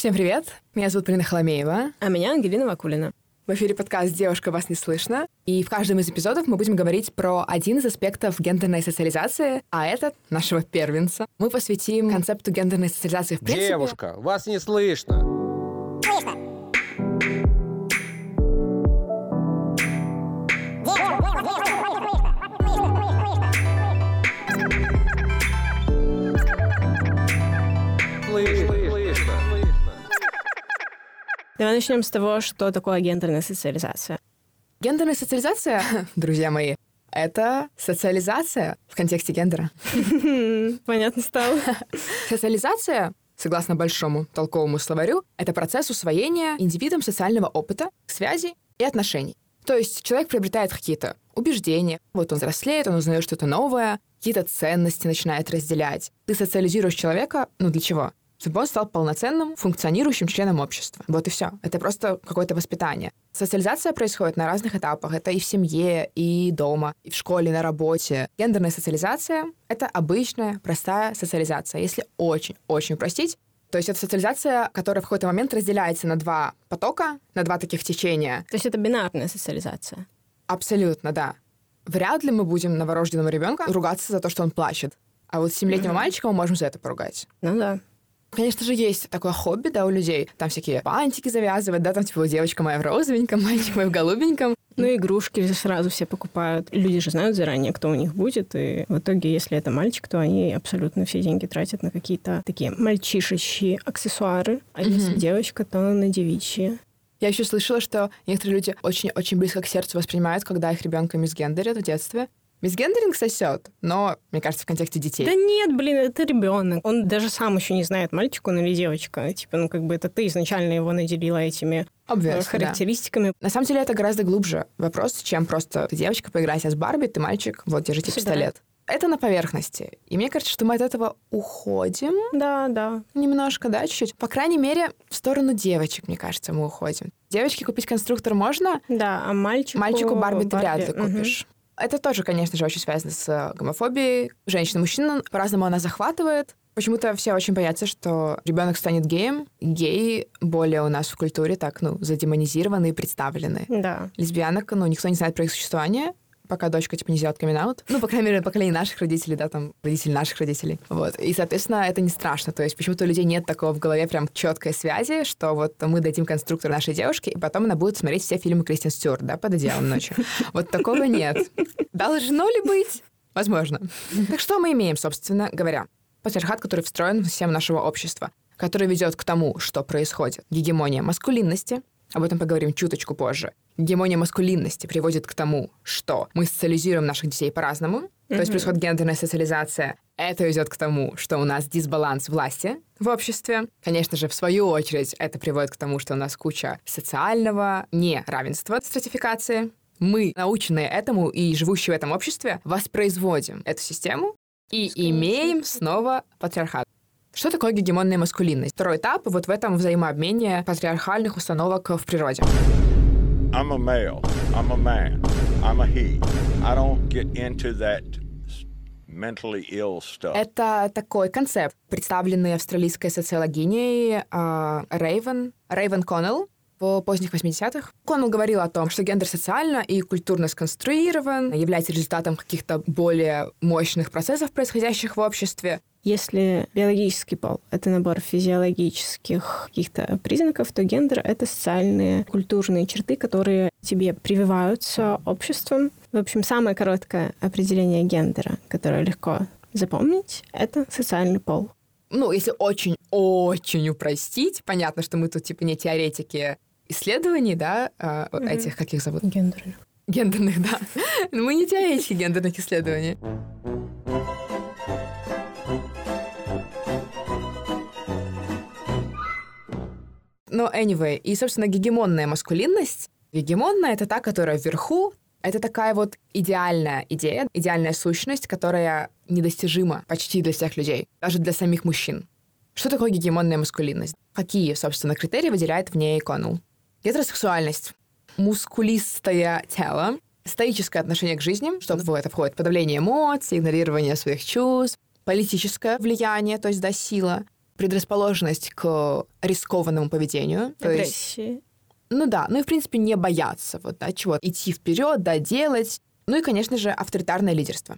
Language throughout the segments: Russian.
Всем привет! Меня зовут Полина Холомеева. А меня Ангелина Вакулина. В эфире подкаст «Девушка, вас не слышно». И в каждом из эпизодов мы будем говорить про один из аспектов гендерной социализации, а этот — нашего первенца. Мы посвятим концепту гендерной социализации в принципе. Девушка, вас не слышно. Давай начнем с того, что такое гендерная социализация. Гендерная социализация, друзья мои, это социализация в контексте гендера. Понятно стало. Социализация, согласно большому толковому словарю, это процесс усвоения индивидом социального опыта, связей и отношений. То есть человек приобретает какие-то убеждения, вот он взрослеет, он узнает что-то новое, какие-то ценности начинает разделять. Ты социализируешь человека, ну для чего? Чтобы он стал полноценным, функционирующим членом общества. Вот и все. Это просто какое-то воспитание. Социализация происходит на разных этапах. Это и в семье, и дома, и в школе, и на работе. Гендерная социализация — это обычная, простая социализация. Если очень-очень упростить, то есть это социализация, которая в какой-то момент разделяется на два потока, на два таких течения. То есть это бинарная социализация. Абсолютно, да. Вряд ли мы будем новорожденного ребенка ругаться за то, что он плачет. А вот семилетнего мальчика мы можем за это поругать. Ну да. Конечно же, есть такое хобби, да, у людей. Там всякие бантики завязывать, да, там типа девочка моя в розовеньком, мальчик мой в голубеньком. Ну, игрушки сразу все покупают. Люди же знают заранее, кто у них будет, и в итоге, если это мальчик, то они абсолютно все деньги тратят на какие-то такие мальчишечьи аксессуары, а если девочка, то на девичьи. Я еще слышала, что некоторые люди очень-очень близко к сердцу воспринимают, когда их ребенка мисгендерят в детстве. Мисгендеринг сосет, но, мне кажется, в контексте детей. Да нет, блин, это ребенок. Он даже сам еще не знает, мальчик он или девочка. Типа, ну, как бы это ты изначально его наделила этими э, Obviously, да. характеристиками. На самом деле это гораздо глубже вопрос, чем просто ты девочка, поиграйся с Барби, ты мальчик, вот, держите свидания. пистолет. Это на поверхности. И мне кажется, что мы от этого уходим Да, да. немножко, да, чуть-чуть. По крайней мере, в сторону девочек, мне кажется, мы уходим. Девочке купить конструктор можно, Да, а мальчику... мальчику Барби ты вряд ли купишь. Это тоже, конечно же, очень связано с э, гомофобией. Женщина, мужчина, по-разному она захватывает. Почему-то все очень боятся, что ребенок станет геем. Геи более у нас в культуре так, ну, задемонизированы и представлены. Да. Лесбиянок, ну, никто не знает про их существование, пока дочка, типа, не сделает камин Ну, по крайней мере, поколение наших родителей, да, там, родители наших родителей. Вот. И, соответственно, это не страшно. То есть почему-то у людей нет такого в голове прям четкой связи, что вот мы дадим конструктор нашей девушке, и потом она будет смотреть все фильмы Кристин Стюарт, да, под одеялом ночью. Вот такого нет. Должно ли быть? Возможно. Так что мы имеем, собственно говоря? Патриархат, который встроен в систему нашего общества, который ведет к тому, что происходит. Гегемония маскулинности, об этом поговорим чуточку позже. Гегемония маскулинности приводит к тому, что мы социализируем наших детей по-разному, то есть происходит гендерная социализация. Это ведет к тому, что у нас дисбаланс власти в обществе. Конечно же, в свою очередь, это приводит к тому, что у нас куча социального неравенства, стратификации. Мы, наученные этому и живущие в этом обществе, воспроизводим эту систему и имеем снова патриархат. Что такое гегемонная маскулинность? Второй этап вот в этом взаимообмене патриархальных установок в природе. I'm a male. I'm a man. I'm a he. I don't get into that s- mentally ill stuff. Это такой концепт, представленный австралийской социологиней а, Рейвен, Рейвен Коннелл В поздних 80-х. Коннелл говорил о том, что гендер социально и культурно сконструирован, является результатом каких-то более мощных процессов, происходящих в обществе. Если биологический пол — это набор физиологических каких-то признаков, то гендер — это социальные, культурные черты, которые тебе прививаются обществом. В общем, самое короткое определение гендера, которое легко запомнить, это социальный пол. Ну, если очень-очень упростить, понятно, что мы тут типа не теоретики исследований, да, а, этих, как их зовут? Гендерный. Гендерных, да. Но мы не теоретики гендерных исследований. Но anyway, и, собственно, гегемонная маскулинность. Гегемонная — это та, которая вверху, это такая вот идеальная идея, идеальная сущность, которая недостижима почти для всех людей, даже для самих мужчин. Что такое гегемонная маскулинность? Какие, собственно, критерии выделяет в ней Коннелл? Гетеросексуальность, мускулистое тело, стоическое отношение к жизни, что в это входит подавление эмоций, игнорирование своих чувств, политическое влияние, то есть да, сила, предрасположенность к рискованному поведению. То есть, ну да, ну и в принципе не бояться вот, да, чего идти вперед, да, делать. Ну и, конечно же, авторитарное лидерство.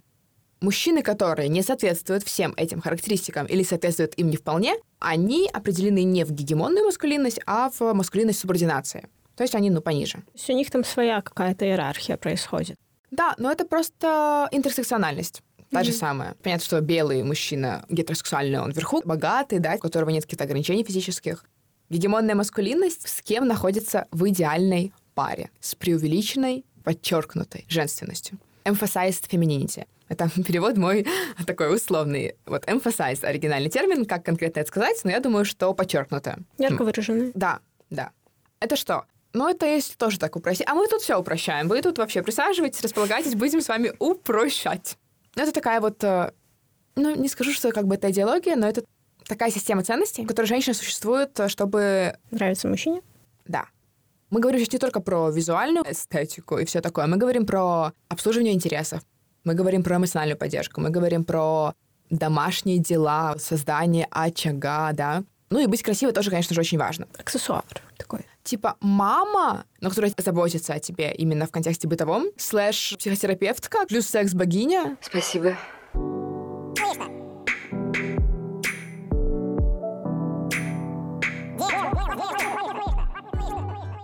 Мужчины, которые не соответствуют всем этим характеристикам или соответствуют им не вполне, они определены не в гегемонную маскулинность, а в маскулинность субординации. То есть они, ну, пониже. То есть у них там своя какая-то иерархия происходит. Да, но это просто интерсекциональность. Та же самая. Понятно, что белый мужчина гетеросексуальный, он вверху, богатый, да, у которого нет каких-то ограничений физических. Гегемонная маскулинность с кем находится в идеальной паре. С преувеличенной, подчеркнутой женственностью. Emphasized femininity. Это перевод мой такой условный. Вот emphasize — оригинальный термин, как конкретно это сказать, но я думаю, что подчеркнуто. Ярко выраженные. Да, да. Это что? Ну, это если тоже так упростить. А мы тут все упрощаем. Вы тут вообще присаживайтесь, располагайтесь, будем с вами упрощать. Ну, это такая вот... э, Ну, не скажу, что как бы это идеология, но это такая система ценностей, в которой женщина существует, э, чтобы... Нравится мужчине? Да. Мы говорим сейчас не только про визуальную эстетику и все такое. Мы говорим про обслуживание интересов. Мы говорим про эмоциональную поддержку. Мы говорим про домашние дела, создание очага, да. Ну и быть красивой тоже, конечно же, очень важно. Аксессуар такой. типа мама, но которая заботится о тебе именно в контексте бытовом, слэш психотерапевтка, плюс секс-богиня. Спасибо.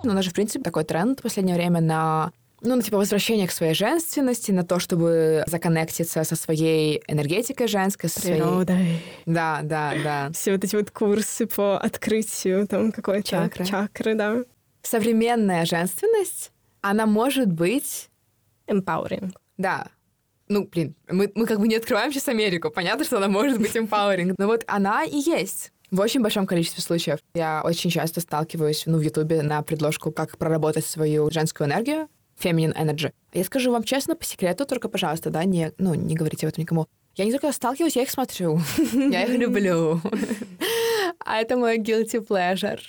Ну, у нас же, в принципе, такой тренд в последнее время на ну, на, типа, возвращение к своей женственности, на то, чтобы законнектиться со своей энергетикой женской, со своей... Природой. Да, да, да. Все вот эти вот курсы по открытию там какой-то Чакры. чакры, да. Современная женственность, она может быть... Empowering. Да. Ну, блин, мы, мы как бы не открываем сейчас Америку. Понятно, что она может быть empowering. Но вот она и есть. В очень большом количестве случаев. Я очень часто сталкиваюсь, ну, в Ютубе на предложку, как проработать свою женскую энергию, feminine energy. Я скажу вам честно, по секрету, только, пожалуйста, да, не, ну, не говорите об этом никому. Я не только сталкиваюсь, я их смотрю. Я их люблю. А это мой guilty pleasure.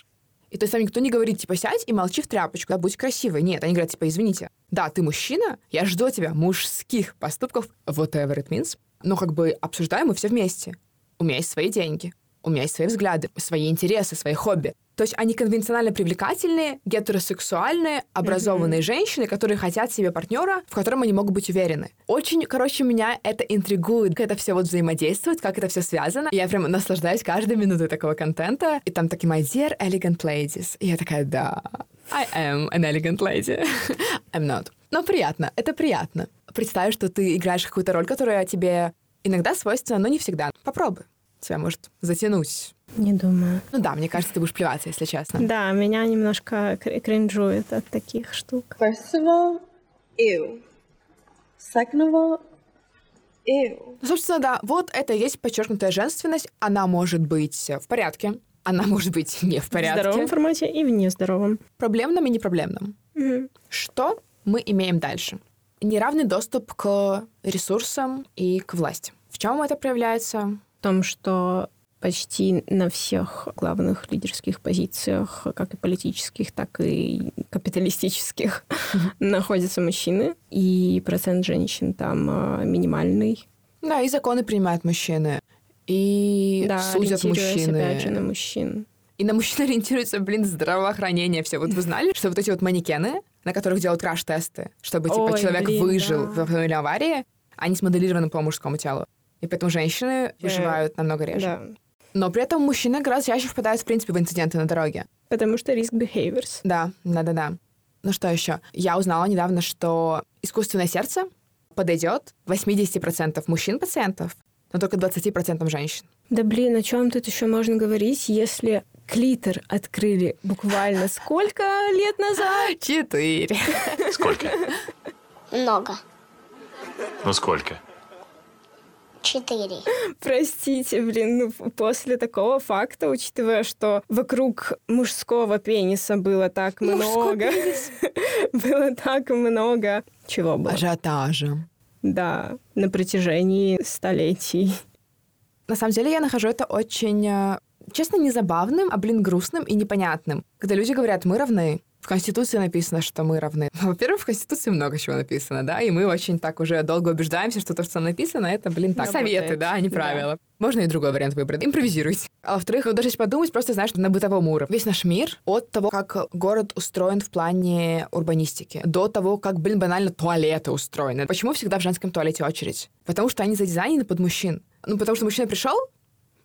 И то есть там никто не говорит, типа, сядь и молчи в тряпочку, да, будь красивой. Нет, они говорят, типа, извините, да, ты мужчина, я жду тебя мужских поступков, whatever it means, но как бы обсуждаем мы все вместе. У меня есть свои деньги, у меня есть свои взгляды, свои интересы, свои хобби. То есть они конвенционально привлекательные, гетеросексуальные, образованные женщины, которые хотят себе партнера, в котором они могут быть уверены. Очень, короче, меня это интригует, как это все вот взаимодействует, как это все связано. И я прям наслаждаюсь каждой минутой такого контента. И там такие my dear elegant ladies. И я такая, да, I am an elegant lady. I'm not. Но приятно, это приятно. Представь, что ты играешь какую-то роль, которая тебе иногда свойственна, но не всегда. Попробуй. Тебя может затянуть. Не думаю. Ну да, мне кажется, ты будешь плеваться, если честно. Да, меня немножко кр- кринжует от таких штук. First of all, ew. Second of all, ew. Ну, собственно, да, вот это и есть подчеркнутая женственность. Она может быть в порядке, она может быть не в В порядке. здоровом формате и в нездоровом. Проблемном и непроблемном. Мгм. Что мы имеем дальше? Неравный доступ к ресурсам и к власти. В чем это проявляется? В том, что почти на всех главных лидерских позициях, как и политических, так и капиталистических, находятся мужчины, и процент женщин там а, минимальный. Да, и законы принимают мужчины, и Да, судят мужчины. опять же, на мужчин. И на мужчин ориентируется, блин, здравоохранение все. Вот вы знали, что вот эти вот манекены, на которых делают краш-тесты, чтобы, типа, Ой, человек блин, выжил да. в автомобильной аварии, они смоделированы по мужскому телу. И поэтому женщины выживают намного реже. Да. Но при этом мужчины гораздо чаще впадают, в принципе, в инциденты на дороге. Потому что риск behaviors. Да, да-да-да. Ну что еще? Я узнала недавно, что искусственное сердце подойдет 80% мужчин-пациентов, но только 20% женщин. Да блин, о чем тут еще можно говорить, если клитор открыли буквально сколько лет назад? Четыре. Сколько? Много. Ну сколько? Четыре. Простите, блин, ну после такого факта, учитывая, что вокруг мужского пениса было так много, было так много, чего было? Ажиотажа. Да, на протяжении столетий. На самом деле я нахожу это очень, э, честно, не забавным, а, блин, грустным и непонятным. Когда люди говорят, мы равны. В Конституции написано, что мы равны. Во-первых, в Конституции много чего написано, да, и мы очень так уже долго убеждаемся, что то, что написано, это, блин, так, Работает. советы, да, а не Да. правила. Можно и другой вариант выбрать. Импровизируйте. А во-вторых, даже если подумать, просто знаешь, на бытовом уровне. Весь наш мир от того, как город устроен в плане урбанистики, до того, как, блин, банально туалеты устроены. Почему всегда в женском туалете очередь? Потому что они задизайнены под мужчин. Ну, потому что мужчина пришел,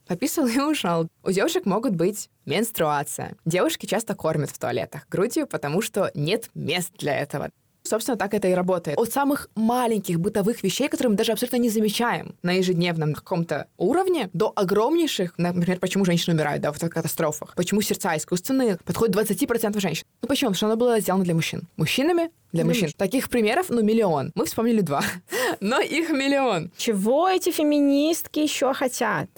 пописал и ушел. У девушек могут быть менструация. Девушки часто кормят в туалетах грудью, потому что нет мест для этого. Собственно, так это и работает. От самых маленьких бытовых вещей, которые мы даже абсолютно не замечаем на ежедневном каком-то уровне, до огромнейших, например, почему женщины умирают да, в катастрофах, почему сердца искусственные подходят 20% женщин. Ну почему? Потому что оно было сделано для мужчин. Мужчинами для мужчин. мужчин. Таких примеров, ну, миллион. Мы вспомнили два, но их миллион. Чего эти феминистки еще хотят?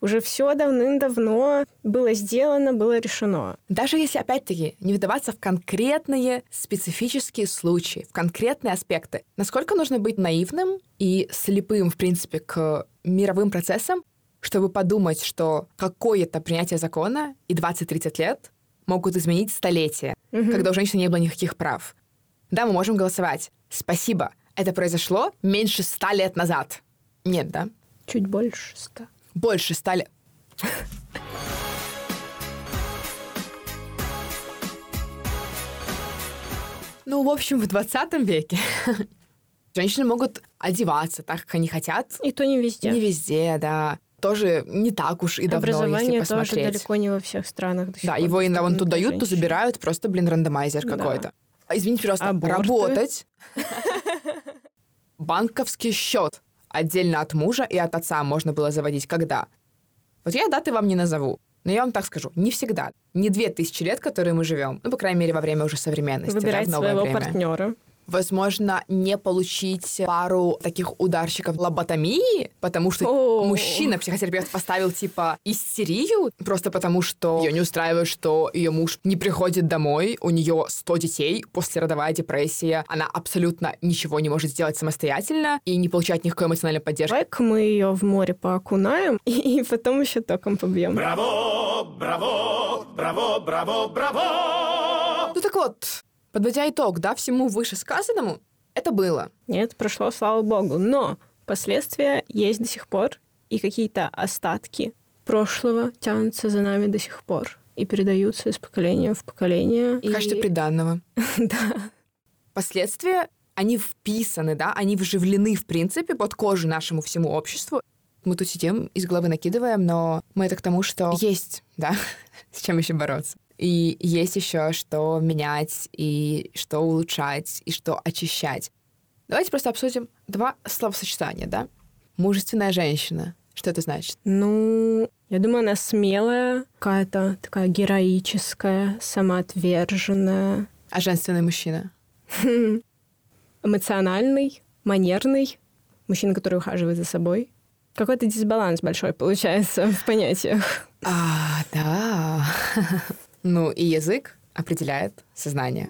Уже все давным-давно было сделано, было решено. Даже если, опять-таки, не вдаваться в конкретные специфические случаи, в конкретные аспекты, насколько нужно быть наивным и слепым, в принципе, к мировым процессам, чтобы подумать, что какое-то принятие закона и 20-30 лет могут изменить столетие, когда у женщин не было никаких прав. Да, мы можем голосовать. Спасибо. Это произошло меньше ста лет назад. Нет, да? Чуть больше ста. Больше ста лет. Ну, в общем, в 20 веке женщины могут одеваться так, как они хотят. И то не везде. Не везде, да. Тоже не так уж и давно, если Образование тоже посмотреть. далеко не во всех странах. Да, его иногда вон тут дают, то забирают, просто, блин, рандомайзер Да. какой-то. Извините, пожалуйста, Аборты. работать. Банковский счет отдельно от мужа и от отца можно было заводить когда? Вот я даты вам не назову, но я вам так скажу, не всегда. Не две тысячи лет, которые мы живем, ну, по крайней мере, во время уже современности, да, Выбирать в новое своего время. партнера. Возможно, не получить пару таких ударщиков лоботомии, потому что мужчина, психотерапевт, поставил типа истерию, просто потому что ее не устраивает, что ее муж не приходит домой, у нее 100 детей, послеродовая депрессия, она абсолютно ничего не может сделать самостоятельно и не получает никакой эмоциональной поддержки. Давай-ка мы ее в море поокунаем и, потом еще током побьем. Ну так вот, подводя итог, да, всему вышесказанному, это было. Нет, прошло, слава богу. Но последствия есть до сих пор, и какие-то остатки прошлого тянутся за нами до сих пор и передаются из поколения в поколение. В качестве И- приданного. Да. Последствия, они вписаны, да, они вживлены, в принципе, под кожу нашему всему обществу. Мы тут сидим, из головы накидываем, но мы это к тому, что есть, да, с чем еще бороться. И есть еще что менять, и что улучшать, и что очищать. Давайте просто обсудим два словосочетания, да? Мужественная женщина. Что это значит? Ну, я думаю, она смелая, какая-то такая героическая, самоотверженная, А женственный мужчина? эмоциональный, манерный, мужчина, который ухаживает за собой. Какой-то дисбаланс большой получается в понятиях. А, да. Ну, и язык определяет сознание.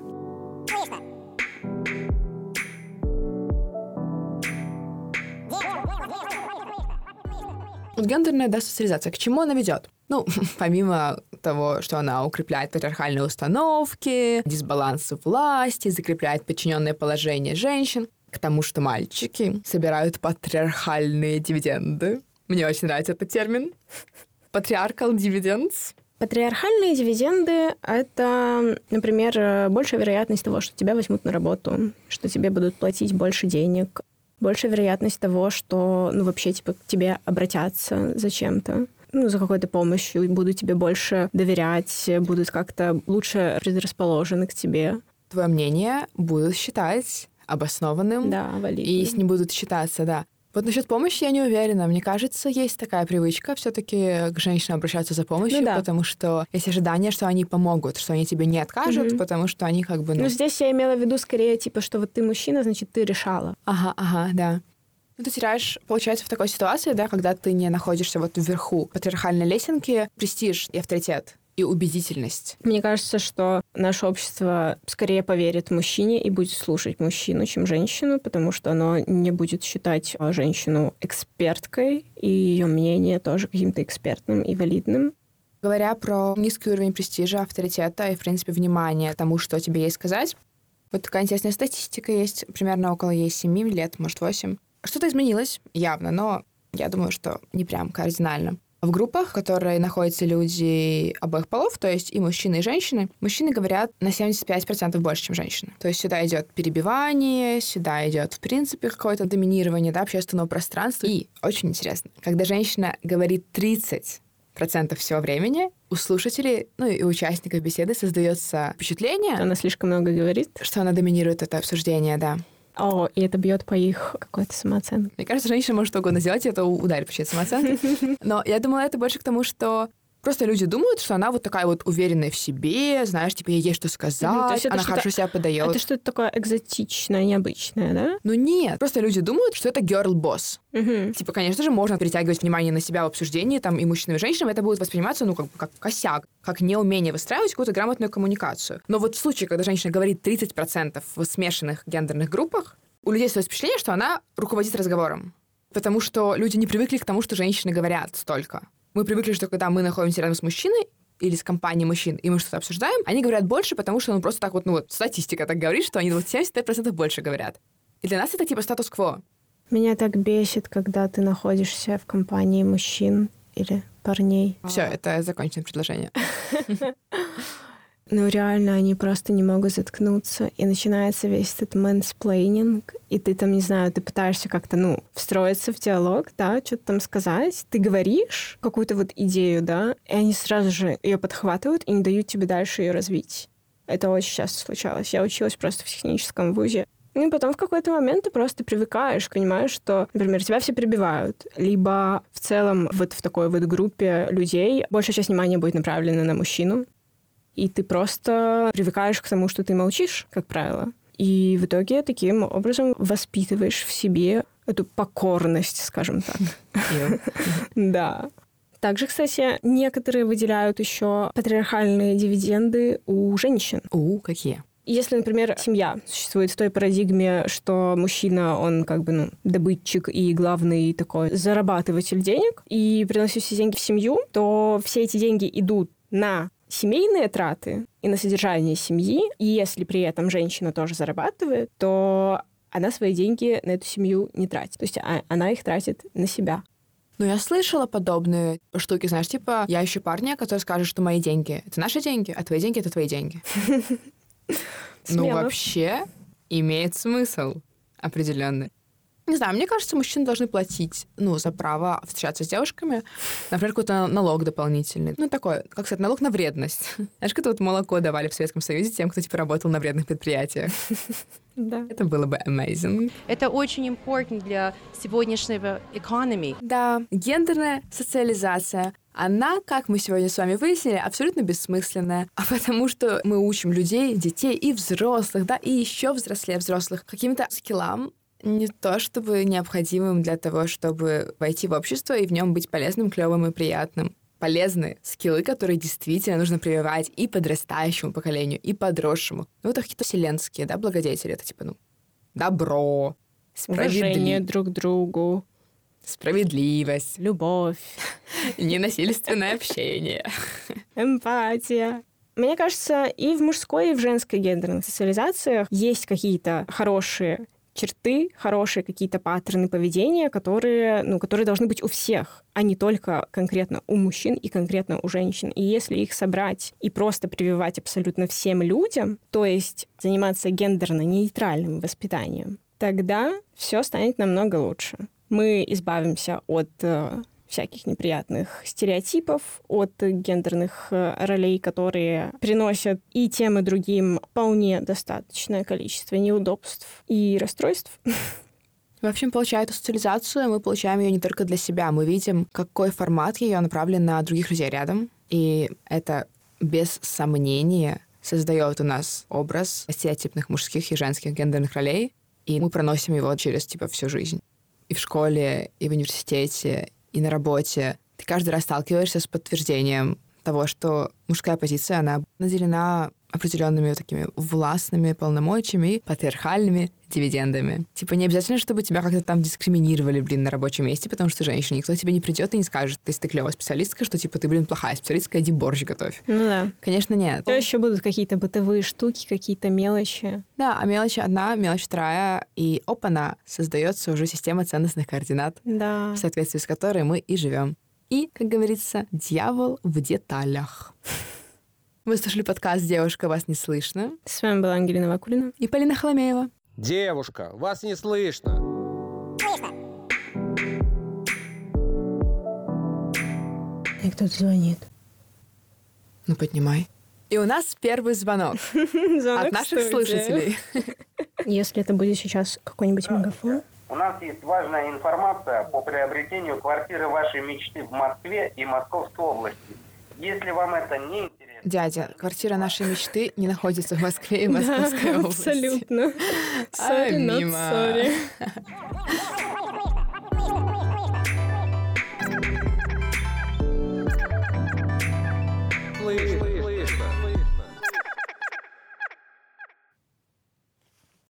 Вот гендерная да, социализация, к чему она ведет? Ну, помимо того, что она укрепляет патриархальные установки, дисбалансы власти, закрепляет подчиненное положение женщин, к тому, что мальчики собирают патриархальные дивиденды. Мне очень нравится этот термин. Патриархал dividends. Патриархальные дивиденды — это, например, большая вероятность того, что тебя возьмут на работу, что тебе будут платить больше денег, большая вероятность того, что, ну, вообще, типа, к тебе обратятся за чем-то, ну, за какой-то помощью, и будут тебе больше доверять, будут как-то лучше предрасположены к тебе. Твое мнение будут считать обоснованным, Да, валидно. и с ним будут считаться, да. Вот насчет помощи я не уверена. Мне кажется, есть такая привычка все-таки к женщинам обращаться за помощью, Ну да. потому что есть ожидание, что они помогут, что они тебе не откажут, Мгм. потому что они как бы... Ну, Ну, здесь я имела в виду скорее, типа, что вот ты мужчина, значит, ты решала. Ага, ага, да. Ну, ты теряешь, получается, в такой ситуации, да, когда ты не находишься вот вверху патриархальной лесенки, престиж и авторитет, и убедительность. Мне кажется, что наше общество скорее поверит мужчине и будет слушать мужчину, чем женщину, потому что оно не будет считать а, женщину эксперткой и ее мнение тоже каким-то экспертным и валидным. Говоря про низкий уровень престижа, авторитета и, в принципе, внимания к тому, что тебе есть сказать, вот такая интересная статистика есть, примерно около ей 7 лет, может, 8. Что-то изменилось, явно, но я думаю, что не прям кардинально. В группах, в которые находятся люди обоих полов, то есть и мужчины, и женщины, мужчины говорят на 75% больше, чем женщины. То есть сюда идет перебивание, сюда идет, в принципе, какое-то доминирование да, общественного пространства. И очень интересно, когда женщина говорит 30 процентов всего времени у слушателей, ну и у участников беседы создается впечатление, Она слишком много говорит. что она доминирует это обсуждение, да. О, и это бьет по их какой-то самооценке. Мне кажется, женщина может что угодно сделать, и это ударит вообще самооценки. Но я думала, это больше к тому, что просто люди думают, что она вот такая вот уверенная в себе, знаешь, типа ей есть что сказать, это она хорошо себя подает. Это что-то такое экзотичное, необычное, да? Ну нет, просто люди думают, что это girl boss. Мгм. Типа, конечно же, можно притягивать внимание на себя в обсуждении, там, и мужчинам, и женщинам, это будет восприниматься, ну, как, бы как косяк, как неумение выстраивать какую-то грамотную коммуникацию. Но вот в случае, когда женщина говорит 30% в смешанных гендерных группах, у людей создается впечатление, что она руководит разговором. Потому что люди не привыкли к тому, что женщины говорят столько. Мы привыкли, что когда мы находимся рядом с мужчиной, или с компанией мужчин, и мы что-то обсуждаем, они говорят больше, потому что, ну, просто так вот, ну, вот, статистика так говорит, что они вот 75% больше говорят. И для нас это типа статус-кво. Меня так бесит, когда ты находишься в компании мужчин или парней. Все, это законченное предложение. Ну, реально, они просто не могут заткнуться, и начинается весь этот мэнсплейнинг, и ты там, не знаю, ты пытаешься как-то, ну, встроиться в диалог, да, что-то там сказать, ты говоришь какую-то вот идею, да, и они сразу же ее подхватывают и не дают тебе дальше ее развить. Это очень часто случалось. Я училась просто в техническом вузе. Ну и потом в какой-то момент ты просто привыкаешь, понимаешь, что, например, тебя все перебивают, либо в целом вот в такой вот группе людей большая часть внимания будет направлена на мужчину, и ты просто привыкаешь к тому, что ты молчишь, как правило. И в итоге таким образом воспитываешь в себе эту покорность, скажем так. Да. Также, кстати, некоторые выделяют еще патриархальные дивиденды у женщин. У, какие? Если, например, семья существует в той парадигме, что мужчина, он как бы, ну, добытчик и главный такой зарабатыватель денег, и приносит все деньги в семью, то все эти деньги идут на семейные траты и на содержание семьи, и если при этом женщина тоже зарабатывает, то она свои деньги на эту семью не тратит. То есть а- она их тратит на себя. Ну, я слышала подобные штуки, знаешь, типа, я ищу парня, который скажет, что мои деньги — это наши деньги, а твои деньги — это твои деньги. Ну, вообще, имеет смысл определенный. Не знаю, мне кажется, мужчины должны платить, ну, за право встречаться с девушками, например, какой-то налог дополнительный. Ну, такой, как сказать, налог на вредность. Знаешь, как вот молоко давали в Советском Союзе тем, кто, типа, работал на вредных предприятиях. Да. Это было бы amazing. Это очень important для сегодняшнего экономии. Да, гендерная социализация. Она, как мы сегодня с вами выяснили, абсолютно бессмысленная. А потому что мы учим людей, детей и взрослых, да, и еще взрослее взрослых каким-то скиллам, не то чтобы необходимым для того, чтобы войти в общество и в нем быть полезным, клевым и приятным. Полезные скиллы, которые действительно нужно прививать и подрастающему поколению, и подросшему. Ну, это какие-то вселенские, да, благодетели. Это типа, ну, добро, справедливость, друг другу, справедливость, любовь, ненасильственное общение. эмпатия. Мне кажется, и в мужской, и в женской гендерных социализациях есть какие-то хорошие черты, хорошие какие-то паттерны поведения, которые, ну, которые должны быть у всех, а не только конкретно у мужчин и конкретно у женщин. И если их собрать и просто прививать абсолютно всем людям, то есть заниматься гендерно-нейтральным воспитанием, тогда все станет намного лучше. Мы избавимся от э, всяких неприятных стереотипов, от гендерных э, ролей, которые приносят и тем, и другим вполне достаточное количество неудобств и расстройств. В общем, получая эту социализацию, мы получаем ее не только для себя. Мы видим, какой формат ее направлен на других людей рядом. И это без сомнения создает у нас образ стереотипных мужских и женских гендерных ролей, и мы проносим его через типа всю жизнь. И в школе, и в университете, и на работе. Ты каждый раз сталкиваешься с подтверждением того, что мужская позиция, она наделена определенными такими властными полномочиями и патриархальными дивидендами. Типа не обязательно, чтобы тебя как-то там дискриминировали, блин, на рабочем месте, потому что женщина. Никто тебе не придет и не скажет, если ты клевая специалистка, что типа ты, блин, плохая специалистка, иди борщ готовь. Ну да. Конечно, нет. То еще будут какие-то бытовые штуки, какие-то мелочи. Да, а мелочь одна, мелочь вторая, и опана, создается уже система ценностных координат, Да. в соответствии с которой мы и живем. И, как говорится, дьявол в деталях. Вы слушали подкаст «Девушка, вас не слышно» С вами была Ангелина Вакулина. и Полина Холомеева. Девушка, вас не слышно. И кто-то звонит. Ну, поднимай. И у нас первый звонок Звонок от наших студию. слушателей. Если это будет сейчас какой-нибудь мегафон. У нас есть важная информация по приобретению квартиры вашей мечты в Москве и Московской области. Если вам это не интересно, дядя, квартира нашей мечты не находится в Москве и Московской да, области. Абсолютно. Sorry, а, not мимо. sorry.